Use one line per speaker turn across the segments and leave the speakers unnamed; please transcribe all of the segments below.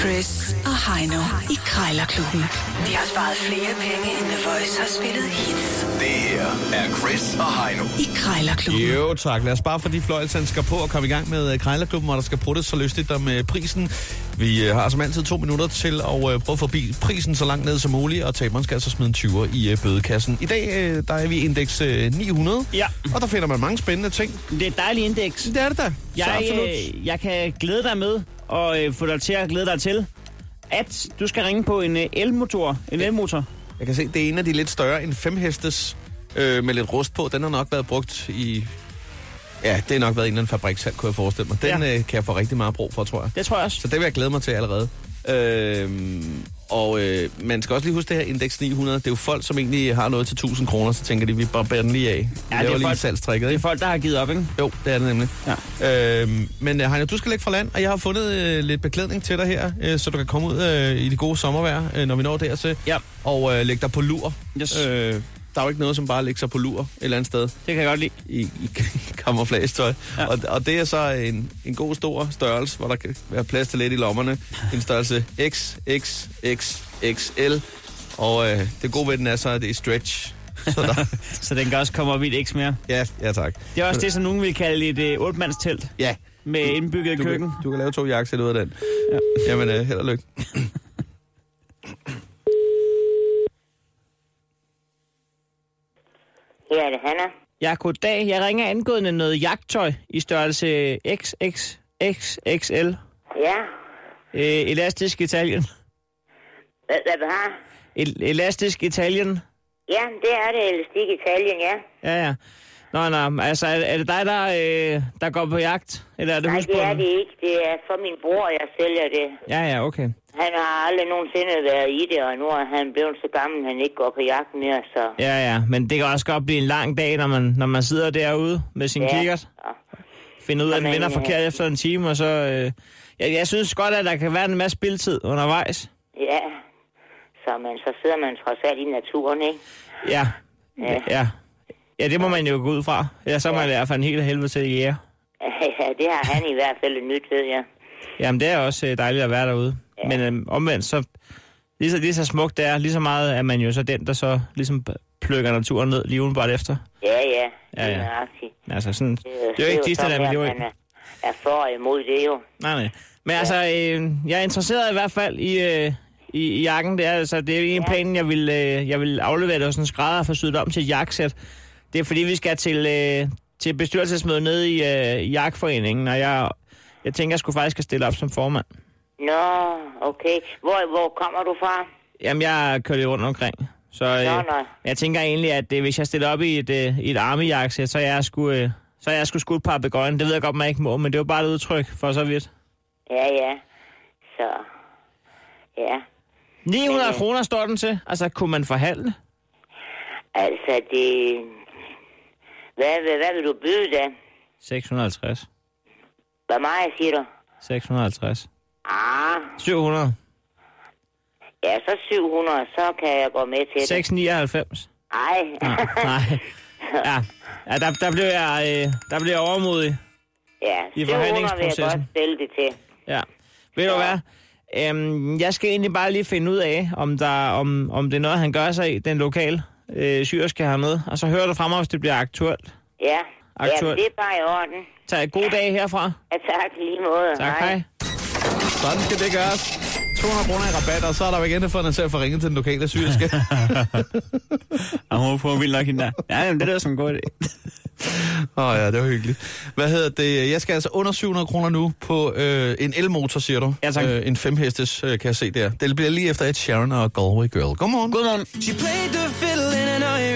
Chris og Heino i Krejlerklubben. De har sparet flere penge, end The Voice har spillet hits
Det her er Chris og Heino.
i Krejlerklubben.
Jo tak, lad os bare få de skal på og komme i gang med øh, Krejlerklubben, hvor der skal bruges så lystigt om øh, prisen. Vi øh, har som altid to minutter til at prøve at forbi prisen så langt ned som muligt, og taberen skal altså smide en 20'er i bødekassen. I dag der er vi i indeks øh, 900,
Ja.
og der finder man mange spændende ting.
Det er et dejligt indeks.
Det er det da. Så
Jeg,
absolut.
øh, jeg kan glæde dig med, og øh, få dig til at glæde dig til, at du skal ringe på en øh, elmotor. En elmotor.
Jeg kan se, det er en af de lidt større end 5 hestes øh, med lidt rust på. Den har nok været brugt i... Ja, det har nok været en eller anden fabrikshal, kunne jeg forestille mig. Den
Ja.
øh, kan jeg få rigtig meget brug for, tror jeg.
Det tror jeg også.
Så det vil jeg glæde mig til allerede. Øhm, og øh, man skal også lige huske det her indeks 900. Det er jo folk, som egentlig har noget til 1000 kroner, så tænker de, vi bare bærer den lige af. Vi
Ja, det er
lige
folk- Det er folk, der har givet op, ikke?
Jo, det er det nemlig.
Ja.
Øhm, men øh, Heino, du skal lægge fra land, og jeg har fundet øh, lidt beklædning til dig her, øh, så du kan komme ud øh, i det gode sommervejr, øh, når vi når dertil,
Ja.
og øh, lægge dig på lur.
Yes.
Øh, der er jo ikke noget som bare lægge sig på lur et eller andet sted
Det kan jeg godt lide.
i, i camouflage-tøj. Ja.
Ja.
Og, og det er så en, en god stor størrelse, hvor der kan være plads til lidt i lommerne. En størrelse XXXXL. Og øh, det gode ved den er så, at det er stretch. Så der,
Så den kan også komme op i et X mere.
ja, ja tak.
Det er også det, som nogen vil kalde et øh, otte-mandstelt
Ja,
med indbygget
du
køkken.
kan, du kan lave to jakkesæt ud af den.
Ja.
Jamen, øh, held og lykke.
Her er det Hanna.
Ja, goddag. Jeg ringer angående noget jagttøj i størrelse XXXXL.
Ja,
Øh, elastisk Italien.
hvad, hvad har?
El- elastisk Italien.
Ja, det er det elastik Italien, ja.
Ja, ja. Nå, nå, altså er, er det dig, der, øh, der går på jagt? Eller er det
Nej, det er
husbunden?
det ikke. Det er for min bror, jeg sælger det.
Ja, ja, okay.
Han har aldrig nogensinde været i det, og nu er han blevet så gammel, han ikke går på jagt mere, så...
Ja, ja, men det kan også godt blive en lang dag, når man, når man sidder derude med sin
Ja.
kikkert.
Ja.
Finder ud af, at den vender
øh,
forkert efter en time, og så... Øh, jeg, jeg synes godt, at der kan være en masse spildtid undervejs.
ja. Så, men så sidder man trods alt i naturen, ikke?
Ja.
Ja.
Ja. Ja, det må man jo gå ud fra. Ja, så er man i hvert fald en helt helvede til jæger.
Ja, det har han i hvert fald et nyt, ved jeg.
Jamen, det er også øh, dejligt at være derude. Ja. Men øhm, omvendt, så lige, så lige så smukt det er, lige så meget er man jo så den, der så ligesom plukker naturen ned lige udenbart efter.
Ja, ja.
Ja, ja.
Det er.
Altså sådan,
Det,
det er jo ikke de
sådan
der, vi
her,
lever i.
man er, er for og imod det jo.
Nej, nej. Men altså, øh, jeg er interesseret i hvert fald i, øh, i, i jakken. Det er, altså, det er jo en
Ja.
plan, jeg vil, øh, jeg vil aflevere det hos en skrædder og få syet om til et jakkesæt. Det er fordi, vi skal til, øh, til bestyrelsesmøde nede i øh, jagtforeningen, og jeg, jeg tænker, jeg skulle faktisk skal stille op som formand.
Nå, okay. Hvor, hvor kommer du fra?
Jamen, jeg kører lidt rundt omkring. Så øh,
Nå, nå.
jeg tænker egentlig, at øh, hvis jeg stiller op i et, øh, i et armejakkesæt, så jeg sgu... Øh, så jeg sgu skudt begøjne. Det ved jeg godt, man ikke må, men det var bare et udtryk for så vidt.
Ja, ja. Så, ja.
900
Men, øh,
kroner står den til. Altså, kunne man forhandle?
Altså, det... Hvad, hvad, hvad vil du byde da?
650.
Hvad meget siger du?
650.
Ah,
700.
ja, så 700, så kan jeg gå med til det.
699.
Ej.
Nej. Ja, ja der, der, blev jeg, øh, der blev jeg overmodig.
ja,
I
700 vil jeg godt stille det til.
Ja. Ved du hvad? Øhm, jeg skal egentlig bare lige finde ud af, om, der, om, om det er noget, han gør sig i, den lokale øh, syriske hernede. Og så hører du fra mig, hvis det bliver aktuelt.
Ja. Ja,
Aktuelt.
det er bare i orden.
Tag en god dag herfra.
Ja, tak lige måde.
Tak, hej.
Sådan skal det gøres. 200 kroner i rabat, og så er der jo ikke andet for, end til at få ringet til den lokale syriske.
Og hun får vildt nok hende der. Ja, jamen, det lyder som en god idé.
Åh oh, ja, det var hyggeligt. Hvad hedder det? Jeg skal altså under 700 kroner nu på øh, en elmotor, siger du?
Ja, tak.
Øh, en femhestes, øh, kan jeg se der. Det bliver lige efter et Sharon og Galway Girl. Godmorgen.
Godmorgen.
She played the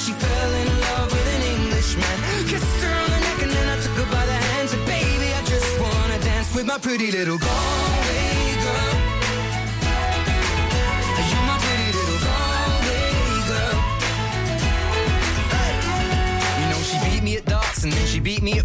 she fell in love with an Englishman. Kissed her on the neck and then I took her by the hands. And baby, I just wanna dance with my pretty little Galway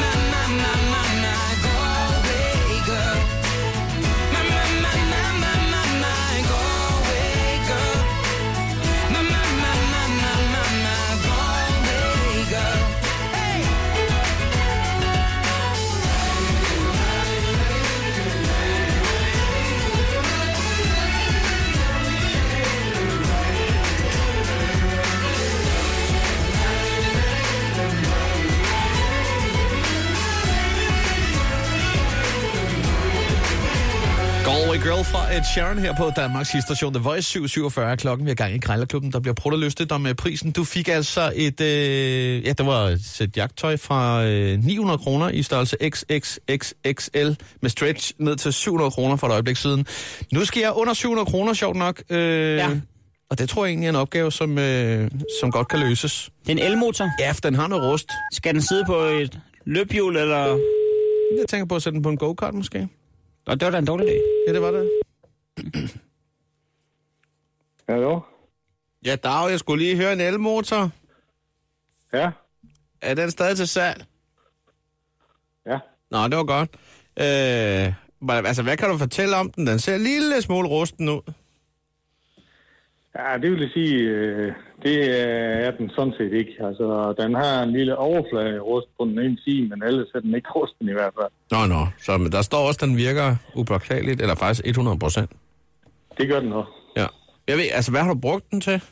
na na na na Galway Girl
fra Ed Sheeran her på Danmarks station The Voice 747 klokken. Vi er gang i Krejlerklubben, der bliver prutterlystet om øh, prisen. Du fik altså et, øh, ja, det var et sæt jagttøj fra øh, 900 kroner i størrelse XXXXL med stretch ned til 700 kroner for et øjeblik siden. Nu skal jeg under 700 kroner, sjovt nok. Øh,
Ja.
Og det tror jeg egentlig er en opgave, som, øh, som godt kan løses.
Det er en elmotor.
Ja, for den har noget rust.
Skal den sidde på et løbhjul, eller...
Jeg tænker på at sætte den på en go-kart måske.
Og det var da en dårlig idé.
Ja, det var det.
Hallo?
Ja, Dag, jeg skulle lige høre en elmotor.
Ja?
Er den stadig til salg?
Ja.
Nå, det var godt. Øh, altså, hvad kan du fortælle om den? Den ser en lille smule rusten ud.
Ja, det vil jeg sige, øh, det er den sådan set ikke. Altså, den har en lille overflade rust på den ene side, men ellers er den ikke rusten i hvert fald.
Nå, nå. Så men der står også, at den virker upåklageligt, eller faktisk 100 procent.
Det gør den også.
Ja. Jeg ved, altså, hvad har du brugt den til?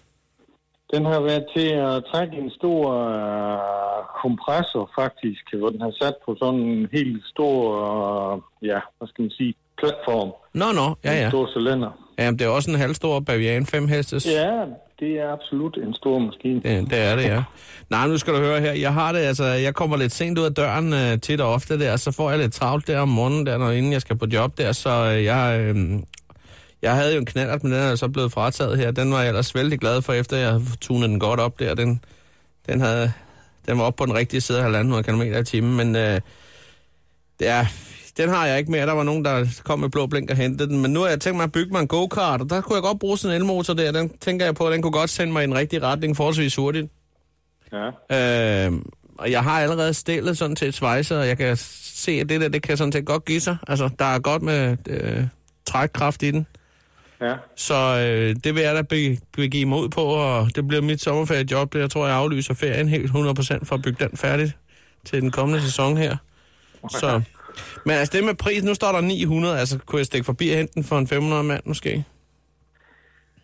Den har været til at trække en stor øh, kompressor, faktisk, hvor den har sat på sådan en helt stor, øh, ja, hvad skal man sige, platform.
Nå, nå. Ja,
En
ja.
stor cylinder.
Jamen, det er også en halvstor Bavian 5 hestes.
Ja, det er absolut en stor maskine.
Det, det er det, ja. Nej, nu skal du høre her. Jeg har det, altså, jeg kommer lidt sent ud af døren øh, tit og ofte der, så får jeg lidt travlt der om morgenen, der, når inden jeg skal på job der, så øh, jeg, øh, jeg havde jo en knallert, men den er så blevet frataget her. Den var jeg ellers vældig glad for, efter jeg havde tunet den godt op der. Den, den, havde, den var oppe på den rigtige side af 1.500 km i timen, men øh, det er, den har jeg ikke mere. Der var nogen, der kom med blå blink og hentede den. Men nu har jeg tænkt mig at bygge mig en go-kart, og der kunne jeg godt bruge sådan en elmotor der. Den tænker jeg på, den kunne godt sende mig i en rigtig retning forholdsvis hurtigt.
Ja.
Øh, og jeg har allerede stillet sådan til et svejser, og jeg kan se, at det der, det kan sådan set godt give sig. Altså, der er godt med øh, trækkraft i den.
Ja.
Så øh, det vil jeg da be- begive ud på, og det bliver mit sommerferiejob. Det jeg tror, jeg aflyser ferien helt 100% for at bygge den færdig til den kommende sæson her. Så. Men altså det med prisen, nu står der 900, altså kunne jeg stikke forbi og hente den for en 500 mand måske?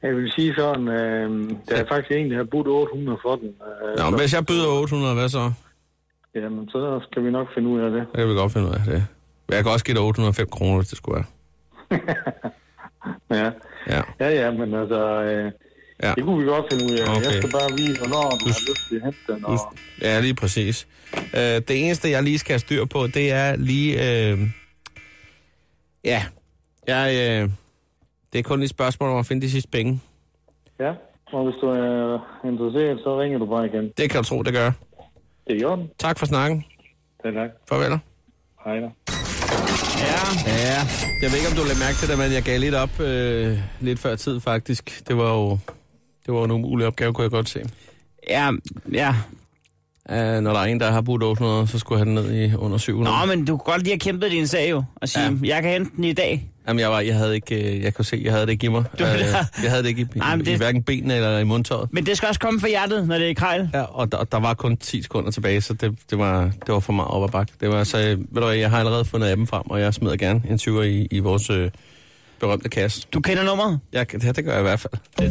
Jeg vil sige sådan, øh, der er faktisk en, der har budt 800 for den. Øh,
Nå, men hvis jeg byder 800, hvad så?
Jamen, så skal vi nok finde ud af det.
Det kan vi godt finde ud af det. Jeg kan også give dig 805 kroner, hvis det skulle være.
Ja,
Ja.
ja, ja men altså, øh,
Ja.
det kunne vi godt finde ud af.
Okay.
Jeg skal bare vide, hvornår du har lyst til at hente den. Og...
Ja, lige præcis. Øh, det eneste, jeg lige skal have styr på, det er lige... Øh, ja, jeg, øh, det er kun et spørgsmål om at finde de sidste penge.
Ja, og hvis du er interesseret, så ringer du bare igen.
Det kan du tro, det gør.
Det er i.
Tak for snakken.
Det tak.
Farvel.
Hej da.
Ja. ja. Jeg ved ikke, om du lagde mærke til det, men jeg gav lidt op øh, lidt før tid, faktisk. Det var jo det var en umulig opgave, kunne jeg godt se.
Ja, ja.
Uh, når der er en, der har budt 800, så skulle han ned i under 700.
Nå, men du kunne godt lige have kæmpet din sag jo, og sige, ja. jeg kan hente den i dag.
Jamen, jeg, var, jeg havde ikke, øh, jeg kunne se, jeg havde det ikke i mig.
Du-
Øh, jeg havde det ikke i,
Nej, men
det... i
det-
hverken benene eller i mundtøjet.
Men det skal også komme fra hjertet, når det er krejl.
Ja, og der, der var kun 10 sekunder tilbage, så det, det, var, det var for meget op ad bakke. Det var, så, ved du hvad, jeg har allerede fundet appen frem, og jeg smider gerne en 20'er i, i vores øh, berømte kasse.
Du kender nummeret?
Jeg, det, det gør jeg i hvert fald.